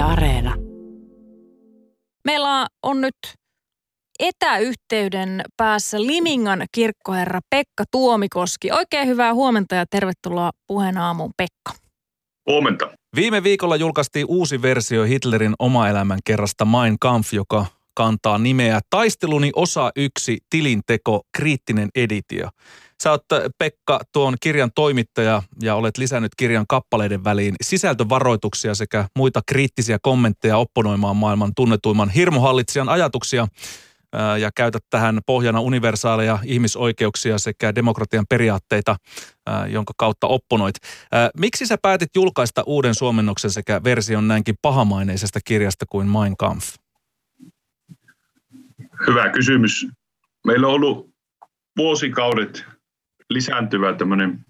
Yle Areena. Meillä on nyt etäyhteyden päässä Limingan kirkkoherra Pekka Tuomikoski. Oikein hyvää huomenta ja tervetuloa puheen aamuun Pekka. Huomenta. Viime viikolla julkaistiin uusi versio Hitlerin oma elämän kerrasta Mein Kampf, joka kantaa nimeä Taisteluni osa yksi tilinteko kriittinen editio. Sä oot Pekka tuon kirjan toimittaja ja olet lisännyt kirjan kappaleiden väliin sisältövaroituksia sekä muita kriittisiä kommentteja opponoimaan maailman tunnetuimman hirmuhallitsijan ajatuksia ja käytät tähän pohjana universaaleja ihmisoikeuksia sekä demokratian periaatteita, jonka kautta opponoit. Miksi sä päätit julkaista uuden suomennoksen sekä version näinkin pahamaineisesta kirjasta kuin Mein Kampf? Hyvä kysymys. Meillä on ollut vuosikaudet lisääntyvä tämmöinen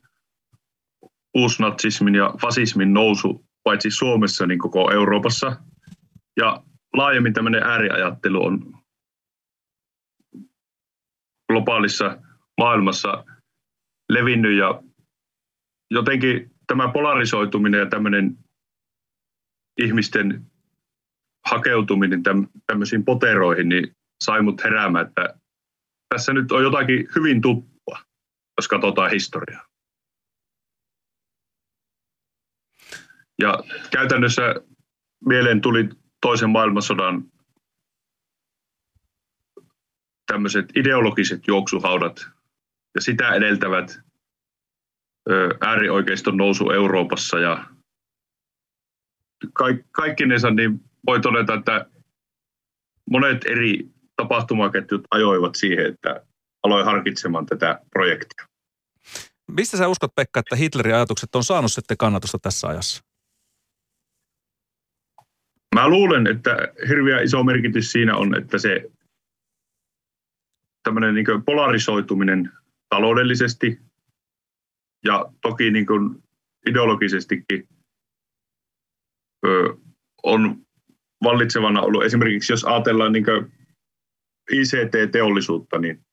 uusnatsismin ja fasismin nousu paitsi Suomessa niin koko Euroopassa. Ja laajemmin tämmöinen ääriajattelu on globaalissa maailmassa levinnyt ja jotenkin tämä polarisoituminen ja tämmöinen ihmisten hakeutuminen tämmöisiin poteroihin, niin sai mut heräämään, että tässä nyt on jotakin hyvin tuppua, jos katsotaan historiaa. Ja käytännössä mieleen tuli toisen maailmansodan tämmöiset ideologiset juoksuhaudat ja sitä edeltävät äärioikeiston nousu Euroopassa ja kaikkinensa niin voi todeta, että monet eri tapahtumaketjut ajoivat siihen, että aloin harkitsemaan tätä projektia. Mistä sä uskot, Pekka, että Hitlerin ajatukset on saanut sitten kannatusta tässä ajassa? Mä luulen, että hirveän iso merkitys siinä on, että se tämmöinen niin polarisoituminen taloudellisesti ja toki niin kuin ideologisestikin on vallitsevana ollut. Esimerkiksi jos ajatellaan niin ICT-teollisuutta, niin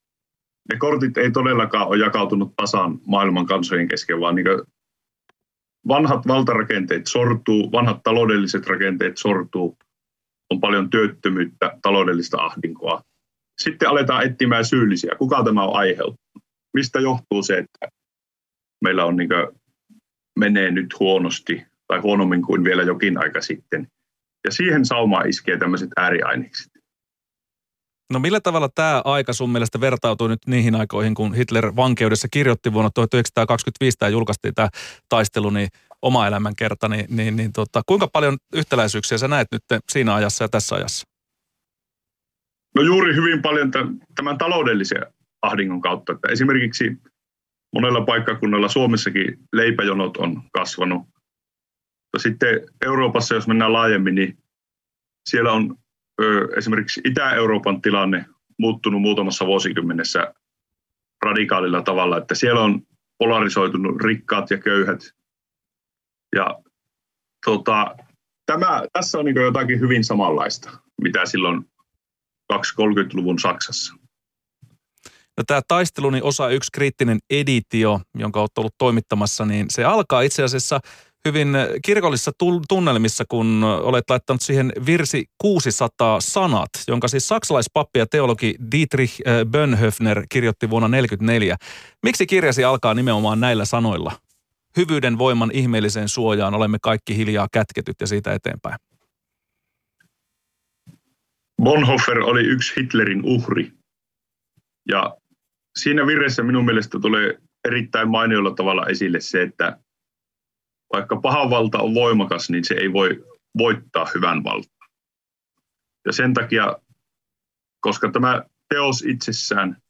ne kortit ei todellakaan ole jakautunut tasan maailman kansojen kesken, vaan niin vanhat valtarakenteet sortuu, vanhat taloudelliset rakenteet sortuu, on paljon työttömyyttä, taloudellista ahdinkoa. Sitten aletaan etsimään syyllisiä. Kuka tämä on aiheuttanut? Mistä johtuu se, että meillä on niin menee nyt huonosti tai huonommin kuin vielä jokin aika sitten. Ja siihen saumaan iskee tämmöiset ääriainekset. No millä tavalla tämä aika sun mielestä vertautuu nyt niihin aikoihin, kun Hitler vankeudessa kirjoitti vuonna 1925 tämä julkaistiin tämä taistelu, niin oma elämän kerta, niin, niin, niin tota, kuinka paljon yhtäläisyyksiä sä näet nyt siinä ajassa ja tässä ajassa? No juuri hyvin paljon tämän taloudellisen ahdingon kautta. Että esimerkiksi monella paikkakunnalla Suomessakin leipäjonot on kasvanut. Sitten Euroopassa, jos mennään laajemmin, niin siellä on esimerkiksi Itä-Euroopan tilanne muuttunut muutamassa vuosikymmenessä radikaalilla tavalla, että siellä on polarisoitunut rikkaat ja köyhät. Ja tota, tämä, tässä on niin jotakin hyvin samanlaista, mitä silloin 230-luvun Saksassa. No, tämä taisteluni osa yksi kriittinen editio, jonka olet ollut toimittamassa, niin se alkaa itse asiassa hyvin kirkollisissa tunnelmissa, kun olet laittanut siihen virsi 600 sanat, jonka siis saksalaispappi ja teologi Dietrich äh, Bönhöfner kirjoitti vuonna 1944. Miksi kirjasi alkaa nimenomaan näillä sanoilla? Hyvyyden voiman ihmeelliseen suojaan olemme kaikki hiljaa kätketyt ja siitä eteenpäin. Bonhoeffer oli yksi Hitlerin uhri. Ja siinä virressä minun mielestä tulee erittäin mainiolla tavalla esille se, että vaikka pahan valta on voimakas, niin se ei voi voittaa hyvän valtaa. Ja sen takia, koska tämä teos itsessään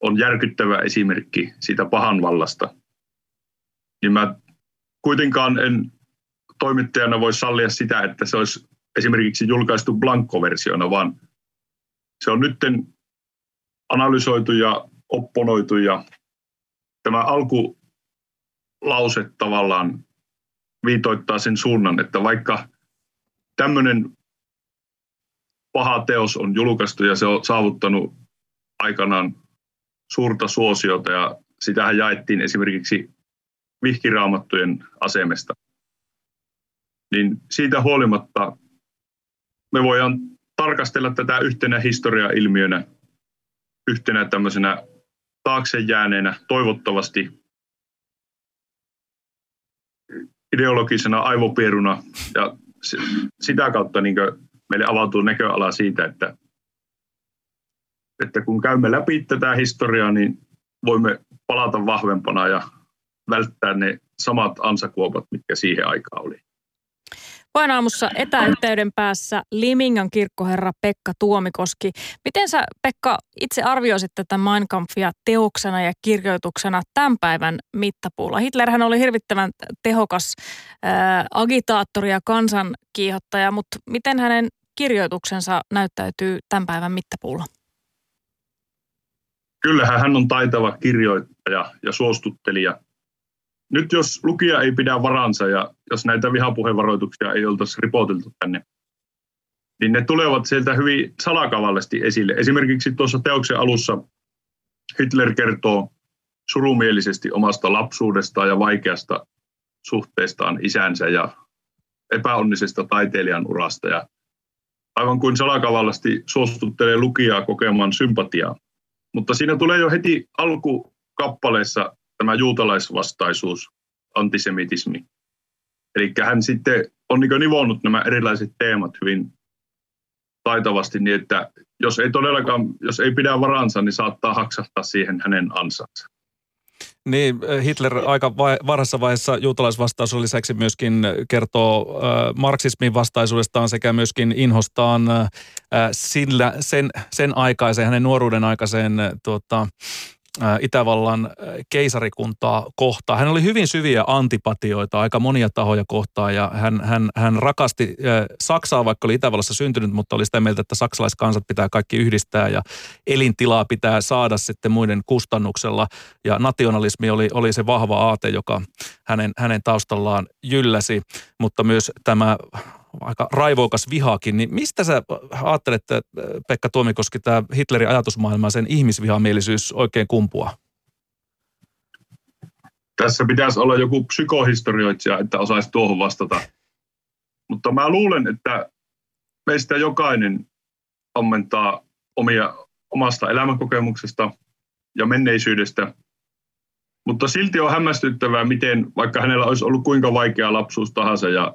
on järkyttävä esimerkki siitä pahan vallasta, niin mä kuitenkaan en toimittajana voi sallia sitä, että se olisi esimerkiksi julkaistu blankkoversiona, vaan se on nyt analysoitu ja opponoitu ja tämä alkulause tavallaan viitoittaa sen suunnan, että vaikka tämmöinen paha teos on julkaistu ja se on saavuttanut aikanaan suurta suosiota ja sitähän jaettiin esimerkiksi vihkiraamattujen asemesta niin siitä huolimatta me voidaan tarkastella tätä yhtenä historiailmiönä, yhtenä tämmöisenä taakse jääneenä, toivottavasti ideologisena aivopieruna ja sitä kautta niin meille avautuu näköala siitä, että, että kun käymme läpi tätä historiaa, niin voimme palata vahvempana ja välttää ne samat ansakuopat, mitkä siihen aikaan oli. Voin aamussa etäyhteyden päässä Limingan kirkkoherra Pekka Tuomikoski. Miten sä Pekka itse arvioisit tätä Mein Kampfia teoksena ja kirjoituksena tämän päivän mittapuulla? Hitlerhän oli hirvittävän tehokas äh, agitaattori ja kansankiihottaja, mutta miten hänen kirjoituksensa näyttäytyy tämän päivän mittapuulla? Kyllähän hän on taitava kirjoittaja ja suostuttelija – nyt jos lukija ei pidä varansa ja jos näitä vihapuhevaroituksia ei oltaisi ripotiltu tänne, niin ne tulevat sieltä hyvin salakavallisesti esille. Esimerkiksi tuossa teoksen alussa Hitler kertoo surumielisesti omasta lapsuudestaan ja vaikeasta suhteestaan isänsä ja epäonnisesta taiteilijan urasta. Ja aivan kuin salakavallasti suostuttelee lukijaa kokemaan sympatiaa. Mutta siinä tulee jo heti alkukappaleessa tämä juutalaisvastaisuus, antisemitismi. Eli hän sitten on niin nivonnut nämä erilaiset teemat hyvin taitavasti niin, että jos ei todellakaan, jos ei pidä varansa, niin saattaa haksahtaa siihen hänen ansansa. Niin, Hitler aika vai, varhaisessa vaiheessa juutalaisvastaisuuden lisäksi myöskin kertoo äh, marksismin vastaisuudestaan sekä myöskin inhostaan äh, sillä, sen, sen aikaiseen, hänen nuoruuden aikaiseen tuota, Itävallan keisarikuntaa kohtaan. Hän oli hyvin syviä antipatioita aika monia tahoja kohtaan ja hän, hän, hän rakasti Saksaa, vaikka oli Itävallassa syntynyt, mutta oli sitä mieltä, että saksalaiskansat pitää kaikki yhdistää ja elintilaa pitää saada sitten muiden kustannuksella. Ja nationalismi oli, oli se vahva aate, joka hänen, hänen taustallaan jylläsi, mutta myös tämä aika raivokas vihakin, niin mistä sä ajattelet, että Pekka Tuomikoski, tämä Hitlerin ajatusmaailma, sen ihmisvihamielisyys oikein kumpua? Tässä pitäisi olla joku psykohistorioitsija, että osaisi tuohon vastata. Mutta mä luulen, että meistä jokainen ammentaa omia, omasta elämänkokemuksesta ja menneisyydestä. Mutta silti on hämmästyttävää, miten vaikka hänellä olisi ollut kuinka vaikea lapsuus tahansa ja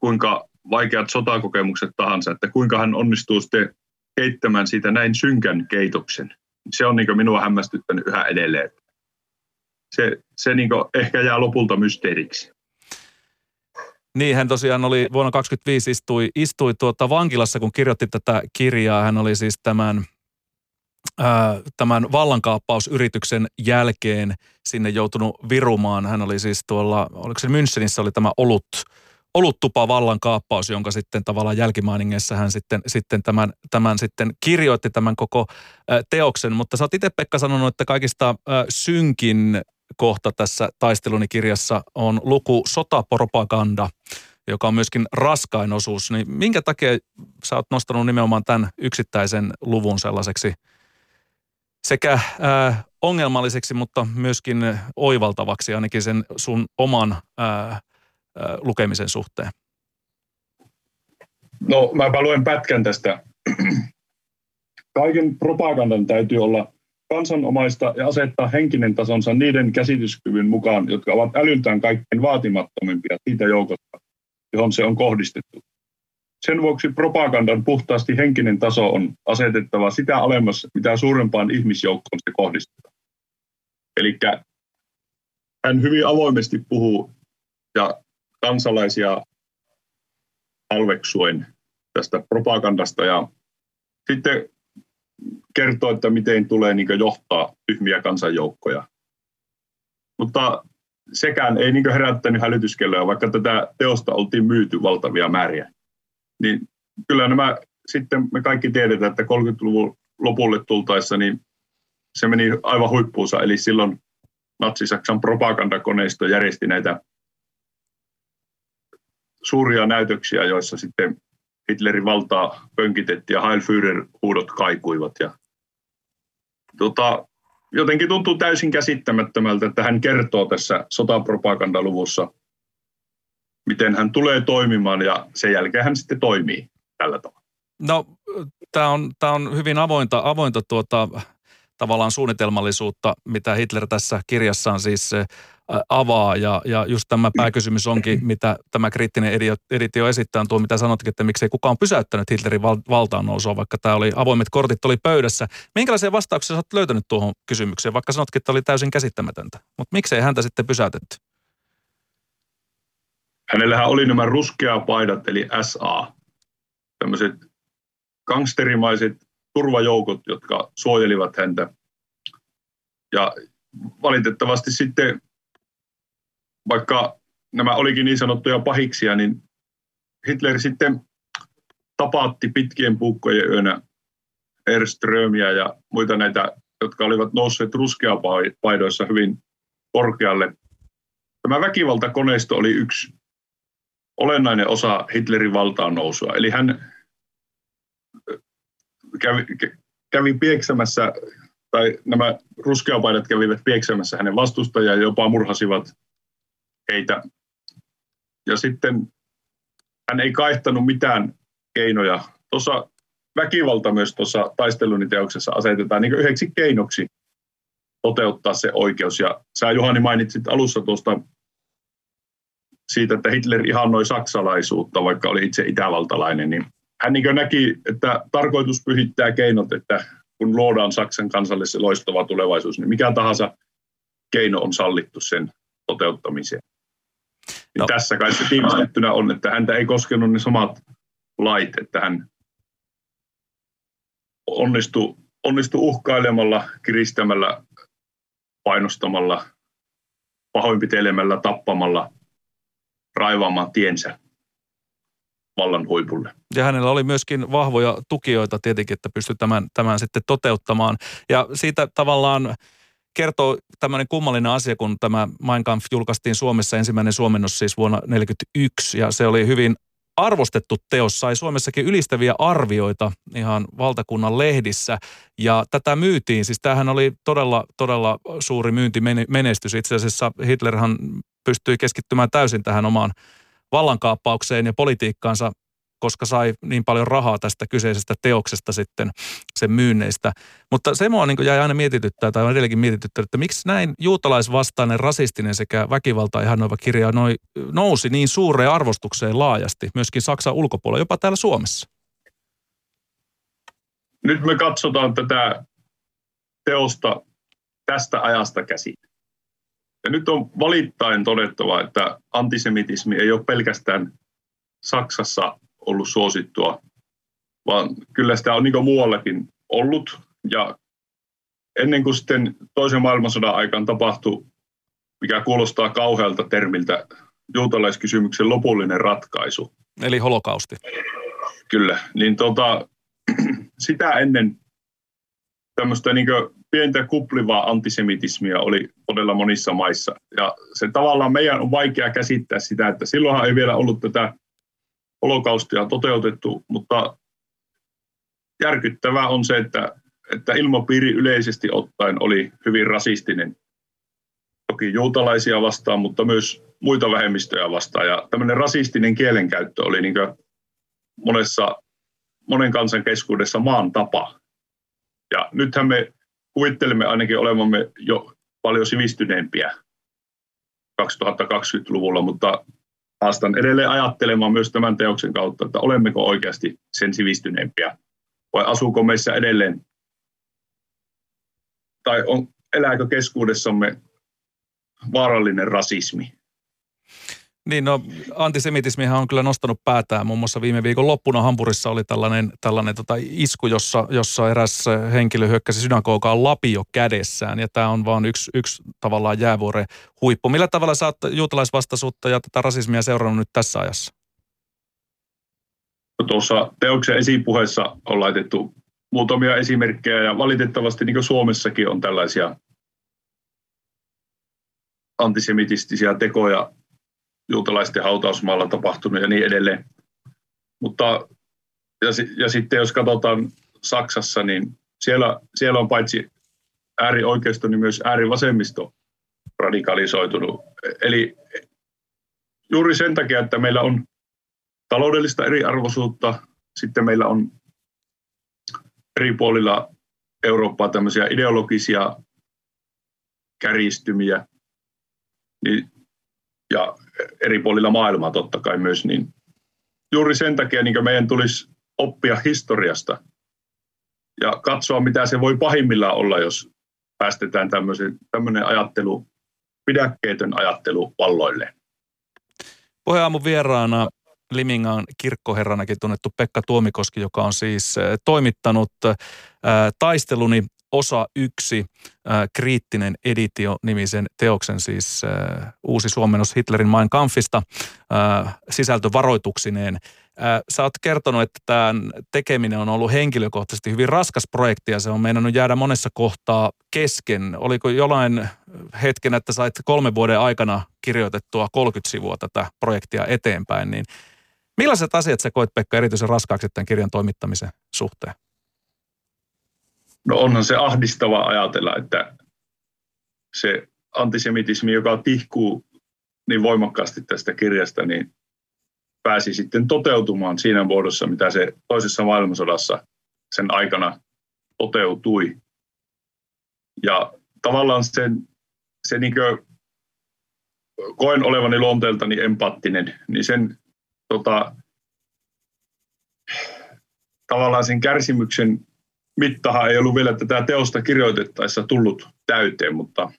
kuinka vaikeat sotakokemukset tahansa, että kuinka hän onnistuu sitten keittämään siitä näin synkän keitoksen. Se on niin minua hämmästyttänyt yhä edelleen. Se, se niin ehkä jää lopulta mysteeriksi. Niin, hän tosiaan oli vuonna 2025 istui, istui tuota vankilassa, kun kirjoitti tätä kirjaa. Hän oli siis tämän, ää, tämän vallankaappausyrityksen jälkeen sinne joutunut virumaan. Hän oli siis tuolla, oliko se Münchenissä oli tämä olut, oluttupa vallan kaappaus, jonka sitten tavallaan jälkimainingeissa hän sitten, sitten tämän, tämän sitten kirjoitti tämän koko teoksen. Mutta sä oot itse Pekka sanonut, että kaikista synkin kohta tässä taistelunikirjassa on luku sotapropaganda, joka on myöskin raskain osuus. Niin minkä takia sä oot nostanut nimenomaan tämän yksittäisen luvun sellaiseksi sekä äh, ongelmalliseksi, mutta myöskin oivaltavaksi ainakin sen sun oman äh, lukemisen suhteen? No mäpä luen pätkän tästä. Kaiken propagandan täytyy olla kansanomaista ja asettaa henkinen tasonsa niiden käsityskyvyn mukaan, jotka ovat älyltään kaikkein vaatimattomimpia siitä joukosta, johon se on kohdistettu. Sen vuoksi propagandan puhtaasti henkinen taso on asetettava sitä alemmas, mitä suurempaan ihmisjoukkoon se kohdistetaan. Eli hän hyvin avoimesti puhuu ja kansalaisia halveksuen tästä propagandasta ja sitten kertoo, että miten tulee niin johtaa tyhmiä kansanjoukkoja. Mutta sekään ei niin herättänyt hälytyskelloja, vaikka tätä teosta oltiin myyty valtavia määriä. Niin kyllä nämä sitten me kaikki tiedetään, että 30-luvun lopulle tultaessa niin se meni aivan huippuunsa. Eli silloin Natsi-Saksan propagandakoneisto järjesti näitä suuria näytöksiä, joissa sitten Hitlerin valtaa pönkitettiin ja Heil Führer-huudot kaikuivat. Ja, tota, jotenkin tuntuu täysin käsittämättömältä, että hän kertoo tässä sotapropagandaluvussa miten hän tulee toimimaan ja sen jälkeen hän sitten toimii tällä tavalla. No, tämä on, tämä on hyvin avointa, avointa tuota, tavallaan suunnitelmallisuutta, mitä Hitler tässä kirjassaan siis avaa. Ja, ja just tämä pääkysymys onkin, mitä tämä kriittinen editio esittää, tuo mitä sanotkin, että miksei kukaan pysäyttänyt Hitlerin val- valtaan nousua, vaikka tämä oli avoimet kortit oli pöydässä. Minkälaisia vastauksia olet löytänyt tuohon kysymykseen, vaikka sanotkin, että oli täysin käsittämätöntä. Mutta miksei häntä sitten pysäytetty? Hänellähän oli nämä ruskea paidat, eli SA, tämmöiset gangsterimaiset turvajoukot, jotka suojelivat häntä. Ja valitettavasti sitten, vaikka nämä olikin niin sanottuja pahiksia, niin Hitler sitten tapaatti pitkien puukkojen yönä Erströmiä ja muita näitä, jotka olivat nousseet ruskeapaidoissa hyvin korkealle. Tämä väkivaltakoneisto oli yksi olennainen osa Hitlerin valtaan nousua. Eli hän kävi, kävi pieksämässä, tai nämä ruskeapaidat kävivät pieksämässä hänen vastustajaa ja jopa murhasivat heitä. Ja sitten hän ei kaihtanut mitään keinoja. Tuossa väkivalta myös tuossa taisteluniteoksessa asetetaan niin yhdeksi keinoksi toteuttaa se oikeus. Ja sä Juhani mainitsit alussa tuosta siitä, että Hitler ihannoi saksalaisuutta, vaikka oli itse itävaltalainen, niin hän niin näki, että tarkoitus pyhittää keinot, että kun luodaan Saksan kansalle se loistava tulevaisuus, niin mikä tahansa keino on sallittu sen toteuttamiseen. Niin no. Tässä kai se tiivistettynä on, että häntä ei koskenut ne samat lait, että hän onnistui, onnistui uhkailemalla, kiristämällä, painostamalla, pahoinpitelemällä, tappamalla, raivaamaan tiensä vallan huipulle. Ja hänellä oli myöskin vahvoja tukijoita tietenkin, että pystyi tämän, tämän sitten toteuttamaan. Ja siitä tavallaan kertoo tämmöinen kummallinen asia, kun tämä Mein Kampf julkaistiin Suomessa, ensimmäinen suomennos siis vuonna 1941, ja se oli hyvin arvostettu teos, sai Suomessakin ylistäviä arvioita ihan valtakunnan lehdissä, ja tätä myytiin, siis tämähän oli todella, todella suuri myyntimenestys. Itse asiassa Hitlerhan pystyi keskittymään täysin tähän omaan vallankaappaukseen ja politiikkaansa, koska sai niin paljon rahaa tästä kyseisestä teoksesta sitten sen myynneistä. Mutta se mua niin jäi aina mietityttää, tai edelleenkin mietityttää, että miksi näin juutalaisvastainen, rasistinen sekä väkivalta ihannoiva kirja noi, nousi niin suureen arvostukseen laajasti, myöskin Saksan ulkopuolella, jopa täällä Suomessa? Nyt me katsotaan tätä teosta tästä ajasta käsin. Ja nyt on valittain todettava, että antisemitismi ei ole pelkästään Saksassa ollut suosittua, vaan kyllä sitä on niin muuallakin ollut. Ja ennen kuin sitten toisen maailmansodan aikaan tapahtui, mikä kuulostaa kauhealta termiltä, juutalaiskysymyksen lopullinen ratkaisu. Eli holokausti. Kyllä, niin tota, sitä ennen tämmöistä niin pientä kuplivaa antisemitismia oli todella monissa maissa. Ja se tavallaan meidän on vaikea käsittää sitä, että silloinhan ei vielä ollut tätä holokaustia toteutettu, mutta järkyttävää on se, että, että ilmapiiri yleisesti ottaen oli hyvin rasistinen. Toki juutalaisia vastaan, mutta myös muita vähemmistöjä vastaan. Ja tämmöinen rasistinen kielenkäyttö oli niin monessa, monen kansan keskuudessa maan tapa. Ja nythän me kuvittelemme ainakin olevamme jo paljon sivistyneempiä 2020-luvulla, mutta haastan edelleen ajattelemaan myös tämän teoksen kautta, että olemmeko oikeasti sen sivistyneempiä vai asuuko meissä edelleen tai on, elääkö keskuudessamme vaarallinen rasismi. Niin no, antisemitismihan on kyllä nostanut päätään. Muun muassa viime viikon loppuna Hampurissa oli tällainen, tällainen tota isku, jossa, jossa eräs henkilö hyökkäsi synagogaan lapio kädessään. Ja tämä on vain yksi, yksi tavallaan jäävuoren huippu. Millä tavalla sä oot juutalaisvastaisuutta ja tätä rasismia seurannut nyt tässä ajassa? No, tuossa teoksen esipuheessa on laitettu muutamia esimerkkejä ja valitettavasti niin Suomessakin on tällaisia antisemitistisiä tekoja juutalaisten hautausmaalla tapahtunut ja niin edelleen. Mutta, ja, ja sitten jos katsotaan Saksassa, niin siellä, siellä on paitsi äärioikeisto, niin myös äärivasemmisto radikalisoitunut. Eli juuri sen takia, että meillä on taloudellista eriarvoisuutta, sitten meillä on eri puolilla Eurooppaa tämmöisiä ideologisia kärjistymiä, niin, ja eri puolilla maailmaa totta kai myös, niin juuri sen takia niin meidän tulisi oppia historiasta ja katsoa, mitä se voi pahimmillaan olla, jos päästetään tämmöinen ajattelu, pidäkkeetön ajattelu valloille. Pohjaamun vieraana Limingan kirkkoherranakin tunnettu Pekka Tuomikoski, joka on siis eh, toimittanut eh, taisteluni osa yksi, ää, kriittinen editio-nimisen teoksen, siis ää, uusi suomennos Hitlerin Mein Kampfista ää, sisältövaroituksineen. Ää, sä oot kertonut, että tämän tekeminen on ollut henkilökohtaisesti hyvin raskas projekti ja se on meinannut jäädä monessa kohtaa kesken. Oliko jollain hetken, että sait kolmen vuoden aikana kirjoitettua 30 sivua tätä projektia eteenpäin, niin millaiset asiat sä koet Pekka erityisen raskaaksi tämän kirjan toimittamisen suhteen? No onhan se ahdistava ajatella, että se antisemitismi, joka tihkuu niin voimakkaasti tästä kirjasta, niin pääsi sitten toteutumaan siinä muodossa, mitä se toisessa maailmansodassa sen aikana toteutui. Ja tavallaan sen, se niin koen olevani luonteeltani empaattinen, niin sen tota, tavallaan sen kärsimyksen mittahan ei ollut vielä tätä teosta kirjoitettaessa tullut täyteen, mutta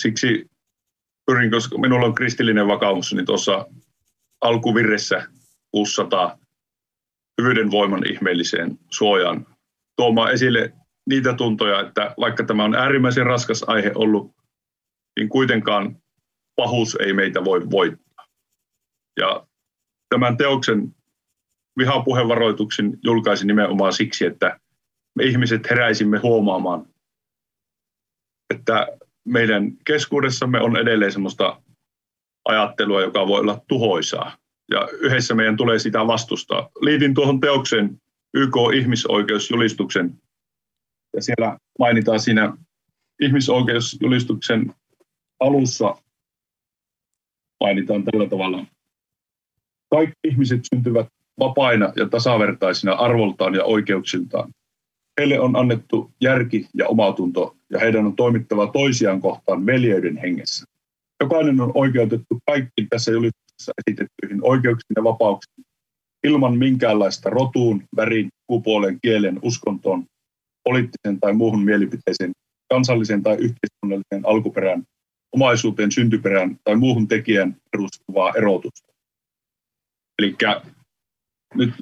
siksi pyrin, koska minulla on kristillinen vakaumus, niin tuossa alkuvirressä 600 hyvyyden voiman ihmeelliseen suojaan tuomaan esille niitä tuntoja, että vaikka tämä on äärimmäisen raskas aihe ollut, niin kuitenkaan pahuus ei meitä voi voittaa. Ja tämän teoksen vihapuhevaroituksen julkaisin nimenomaan siksi, että me ihmiset heräisimme huomaamaan, että meidän keskuudessamme on edelleen sellaista ajattelua, joka voi olla tuhoisaa. Ja yhdessä meidän tulee sitä vastustaa. Liitin tuohon teoksen YK-ihmisoikeusjulistuksen, ja siellä mainitaan siinä ihmisoikeusjulistuksen alussa, mainitaan tällä tavalla. Kaikki ihmiset syntyvät vapaina ja tasavertaisina arvoltaan ja oikeuksiltaan. Heille on annettu järki ja omatunto, ja heidän on toimittava toisiaan kohtaan veljeyden hengessä. Jokainen on oikeutettu kaikkiin tässä julistuksessa esitettyihin oikeuksiin ja vapauksiin ilman minkäänlaista rotuun, värin, kupuolen, kielen, uskontoon, poliittisen tai muuhun mielipiteeseen, kansallisen tai yhteiskunnallisen alkuperään, omaisuuteen, syntyperään tai muuhun tekijän perustuvaa erotusta. Eli nyt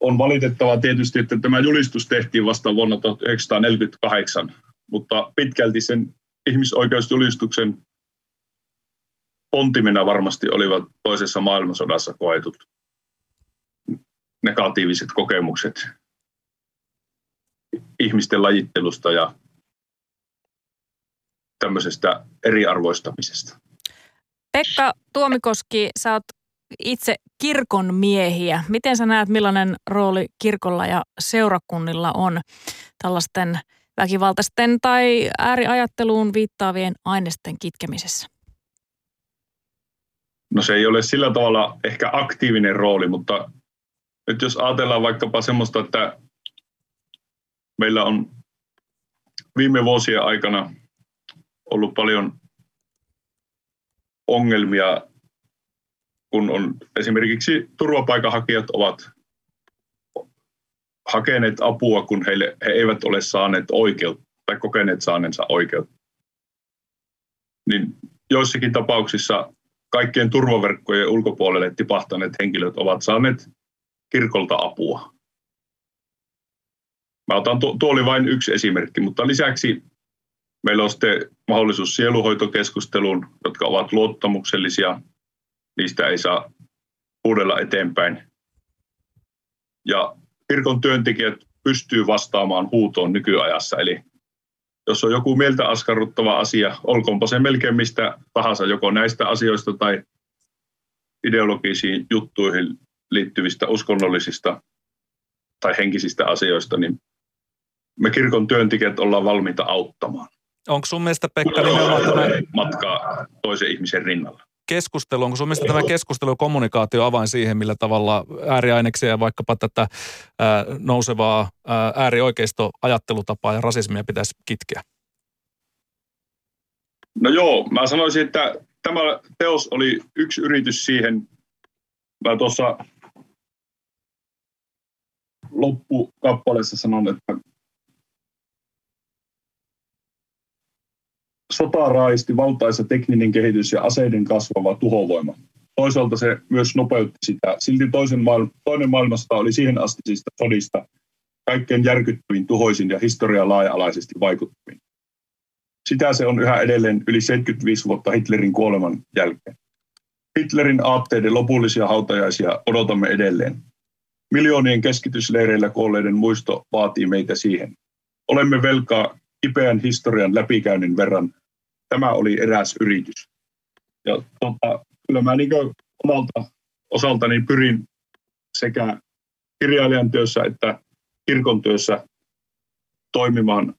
on valitettavaa tietysti, että tämä julistus tehtiin vasta vuonna 1948, mutta pitkälti sen ihmisoikeusjulistuksen pontimena varmasti olivat toisessa maailmansodassa koetut negatiiviset kokemukset ihmisten lajittelusta ja tämmöisestä eriarvoistamisesta. Pekka Tuomikoski, sä oot itse kirkon miehiä. Miten sä näet, millainen rooli kirkolla ja seurakunnilla on tällaisten väkivaltaisten tai ääriajatteluun viittaavien aineisten kitkemisessä? No se ei ole sillä tavalla ehkä aktiivinen rooli, mutta nyt jos ajatellaan vaikkapa semmoista, että meillä on viime vuosien aikana ollut paljon ongelmia kun on esimerkiksi turvapaikanhakijat ovat hakeneet apua, kun heille, he eivät ole saaneet oikeutta tai kokeneet saaneensa oikeutta. Niin joissakin tapauksissa kaikkien turvaverkkojen ulkopuolelle tipahtaneet henkilöt ovat saaneet kirkolta apua. Mä otan, tuo, tuo oli vain yksi esimerkki, mutta lisäksi meillä on sitten mahdollisuus sieluhoitokeskusteluun, jotka ovat luottamuksellisia niistä ei saa huudella eteenpäin. Ja kirkon työntekijät pystyy vastaamaan huutoon nykyajassa, eli jos on joku mieltä askarruttava asia, olkoonpa se melkein mistä tahansa, joko näistä asioista tai ideologisiin juttuihin liittyvistä uskonnollisista tai henkisistä asioista, niin me kirkon työntekijät ollaan valmiita auttamaan. Onko sun mielestä Pekka nimenomaan tämä... Matkaa toisen ihmisen rinnalla. Keskustelu, onko sun mielestä tämä keskustelu ja kommunikaatio avain siihen, millä tavalla ääriaineksia ja vaikkapa tätä ää, nousevaa ää, äärioikeistoajattelutapaa ja rasismia pitäisi kitkeä? No joo, mä sanoisin, että tämä teos oli yksi yritys siihen. Mä tuossa loppukappaleessa sanon, että sota raisti valtaisa tekninen kehitys ja aseiden kasvava tuhovoima. Toisaalta se myös nopeutti sitä. Silti toisen maailma, toinen maailmasta oli siihen astisista sodista kaikkein järkyttävin tuhoisin ja historia laaja-alaisesti vaikuttavin. Sitä se on yhä edelleen yli 75 vuotta Hitlerin kuoleman jälkeen. Hitlerin aatteiden lopullisia hautajaisia odotamme edelleen. Miljoonien keskitysleireillä kuolleiden muisto vaatii meitä siihen. Olemme velkaa kipeän historian läpikäynnin verran. Tämä oli eräs yritys. Ja tota, kyllä mä niin omalta osaltani pyrin sekä kirjailijan työssä että kirkon työssä toimimaan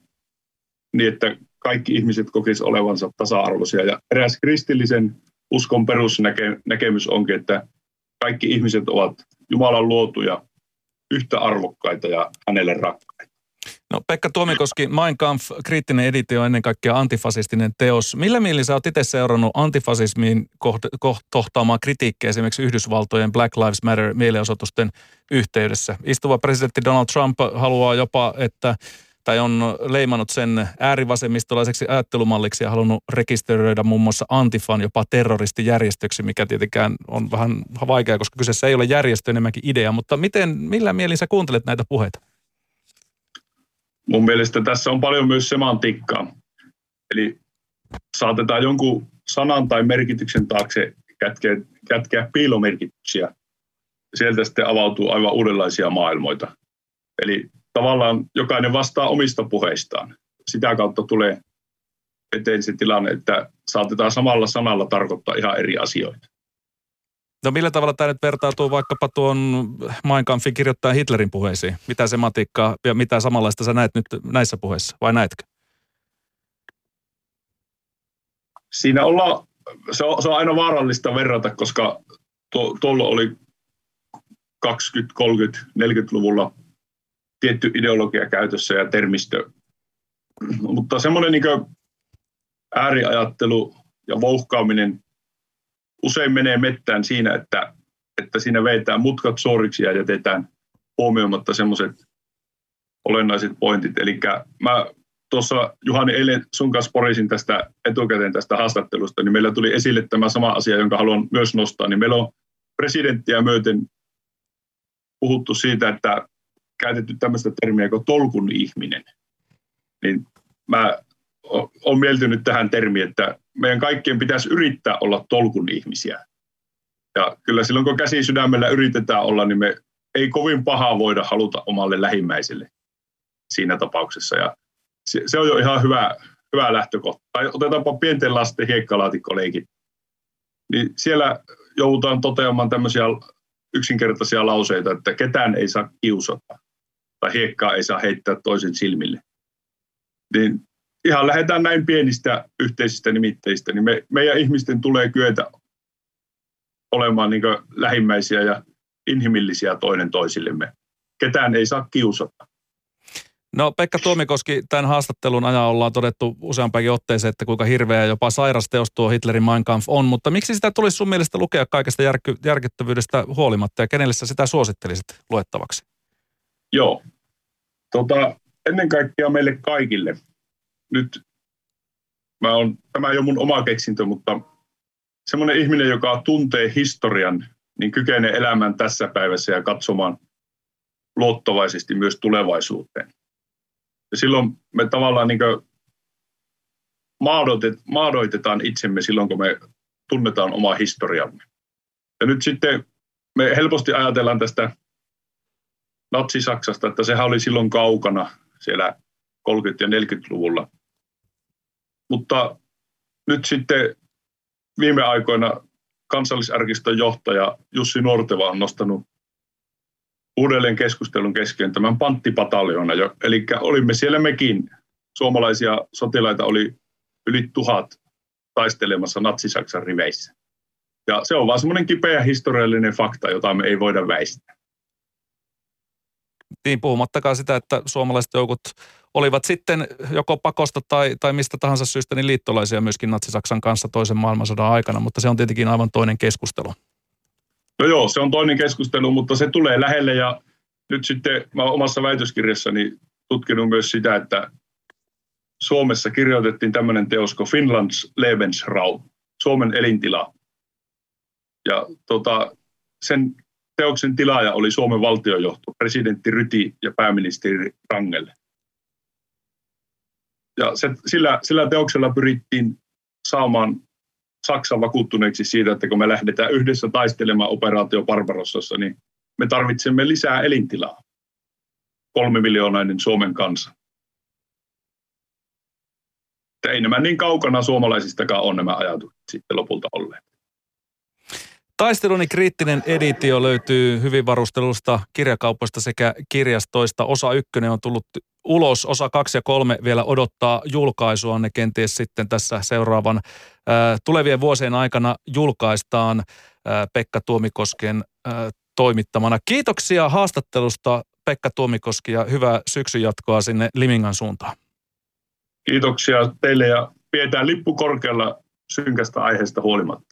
niin, että kaikki ihmiset kokisivat olevansa tasa-arvoisia. Ja eräs kristillisen uskon perusnäkemys onkin, että kaikki ihmiset ovat Jumalan luotuja, yhtä arvokkaita ja hänelle rakkaita. No Pekka Tuomikoski, Mein Kampf, kriittinen editio ennen kaikkea antifasistinen teos. Millä mielin sä oot itse seurannut antifasismiin kohtaamaan kritiikkiä esimerkiksi Yhdysvaltojen Black Lives Matter mielenosoitusten yhteydessä? Istuva presidentti Donald Trump haluaa jopa, että tai on leimannut sen äärivasemmistolaiseksi ajattelumalliksi ja halunnut rekisteröidä muun muassa Antifan jopa terroristijärjestöksi, mikä tietenkään on vähän vaikeaa, koska kyseessä ei ole järjestö enemmänkin idea. Mutta miten, millä mielin sä kuuntelet näitä puheita? Mun mielestä tässä on paljon myös semantiikkaa. Eli saatetaan jonkun sanan tai merkityksen taakse kätkeä, kätkeä piilomerkityksiä. Sieltä sitten avautuu aivan uudenlaisia maailmoita. Eli tavallaan jokainen vastaa omista puheistaan. Sitä kautta tulee eteen se tilanne, että saatetaan samalla sanalla tarkoittaa ihan eri asioita. No millä tavalla tämä nyt vertautuu vaikkapa tuon Mein Kampfin kirjoittaa Hitlerin puheisiin? Mitä sematiikkaa ja mitä samanlaista sä näet nyt näissä puheissa, vai näetkö? Siinä olla, se on, se on aina vaarallista verrata, koska tuo, tuolla oli 20, 30, 40-luvulla tietty ideologia käytössä ja termistö. Mutta semmoinen niin ääriajattelu ja vouhkaaminen usein menee mettään siinä, että, että siinä veitään mutkat suoriksi ja jätetään huomioimatta semmoiset olennaiset pointit. Eli mä tuossa Juhani eilen sun kanssa porisin tästä etukäteen tästä haastattelusta, niin meillä tuli esille tämä sama asia, jonka haluan myös nostaa. Niin meillä on presidenttiä myöten puhuttu siitä, että käytetty tämmöistä termiä kuin tolkun ihminen. Niin mä olen mieltynyt tähän termiin, että meidän kaikkien pitäisi yrittää olla tolkun ihmisiä. Ja kyllä silloin, kun käsi sydämellä yritetään olla, niin me ei kovin pahaa voida haluta omalle lähimmäiselle siinä tapauksessa. Ja se, se on jo ihan hyvä, hyvä lähtökohta. Tai otetaanpa pienten lasten hiekkalaatikkoleikit. Niin siellä joudutaan toteamaan tämmöisiä yksinkertaisia lauseita, että ketään ei saa kiusata tai hiekkaa ei saa heittää toisen silmille. Niin ihan lähdetään näin pienistä yhteisistä nimitteistä, niin me, meidän ihmisten tulee kyetä olemaan niin lähimmäisiä ja inhimillisiä toinen toisillemme. Ketään ei saa kiusata. No Pekka Tuomikoski, tämän haastattelun ajan ollaan todettu useampakin otteeseen, että kuinka hirveä jopa sairas teos tuo Hitlerin Mein Kampf on, mutta miksi sitä tulisi sun mielestä lukea kaikesta järky, järkyttävyydestä huolimatta ja kenelle sä sitä suosittelisit luettavaksi? Joo. Tota, ennen kaikkea meille kaikille. Nyt mä on, tämä ei ole mun oma keksintö, mutta semmoinen ihminen, joka tuntee historian, niin kykenee elämään tässä päivässä ja katsomaan luottavaisesti myös tulevaisuuteen. Ja silloin me tavallaan niin maadoitetaan itsemme silloin, kun me tunnetaan omaa historiamme. Ja nyt sitten me helposti ajatellaan tästä Natsi-Saksasta, että sehän oli silloin kaukana siellä 30- ja 40-luvulla. Mutta nyt sitten viime aikoina kansallisarkiston johtaja Jussi Norteva on nostanut uudelleen keskustelun kesken tämän panttipataljoona. Eli olimme siellä mekin. Suomalaisia sotilaita oli yli tuhat taistelemassa Natsi-Saksan riveissä. Ja se on vaan semmoinen kipeä historiallinen fakta, jota me ei voida väistää. Niin, puhumattakaan sitä, että suomalaiset joukot olivat sitten joko pakosta tai, tai mistä tahansa syystä niin liittolaisia myöskin Natsi-Saksan kanssa toisen maailmansodan aikana, mutta se on tietenkin aivan toinen keskustelu. No joo, se on toinen keskustelu, mutta se tulee lähelle ja nyt sitten mä omassa väitöskirjassani tutkinut myös sitä, että Suomessa kirjoitettiin tämmöinen teos kuin Finlands Lebensraum, Suomen elintila. Ja tota, sen teoksen tilaaja oli Suomen valtiojohto, presidentti Ryti ja pääministeri Rangelle. Ja se, sillä, sillä teoksella pyrittiin saamaan Saksan vakuuttuneeksi siitä, että kun me lähdetään yhdessä taistelemaan operaatio Barbarossassa, niin me tarvitsemme lisää elintilaa. Kolme miljoonainen Suomen kansa. Että ei nämä niin kaukana suomalaisistakaan ole nämä ajatukset sitten lopulta olleet. Taisteluni kriittinen editio löytyy hyvin varustelusta kirjakaupoista sekä kirjastoista. Osa ykkönen on tullut ulos, osa kaksi ja kolme vielä odottaa julkaisua. Ne kenties sitten tässä seuraavan äh, tulevien vuosien aikana julkaistaan äh, Pekka Tuomikosken äh, toimittamana. Kiitoksia haastattelusta Pekka Tuomikoski ja hyvää syksyn jatkoa sinne Limingan suuntaan. Kiitoksia teille ja pidetään lippu korkealla synkästä aiheesta huolimatta.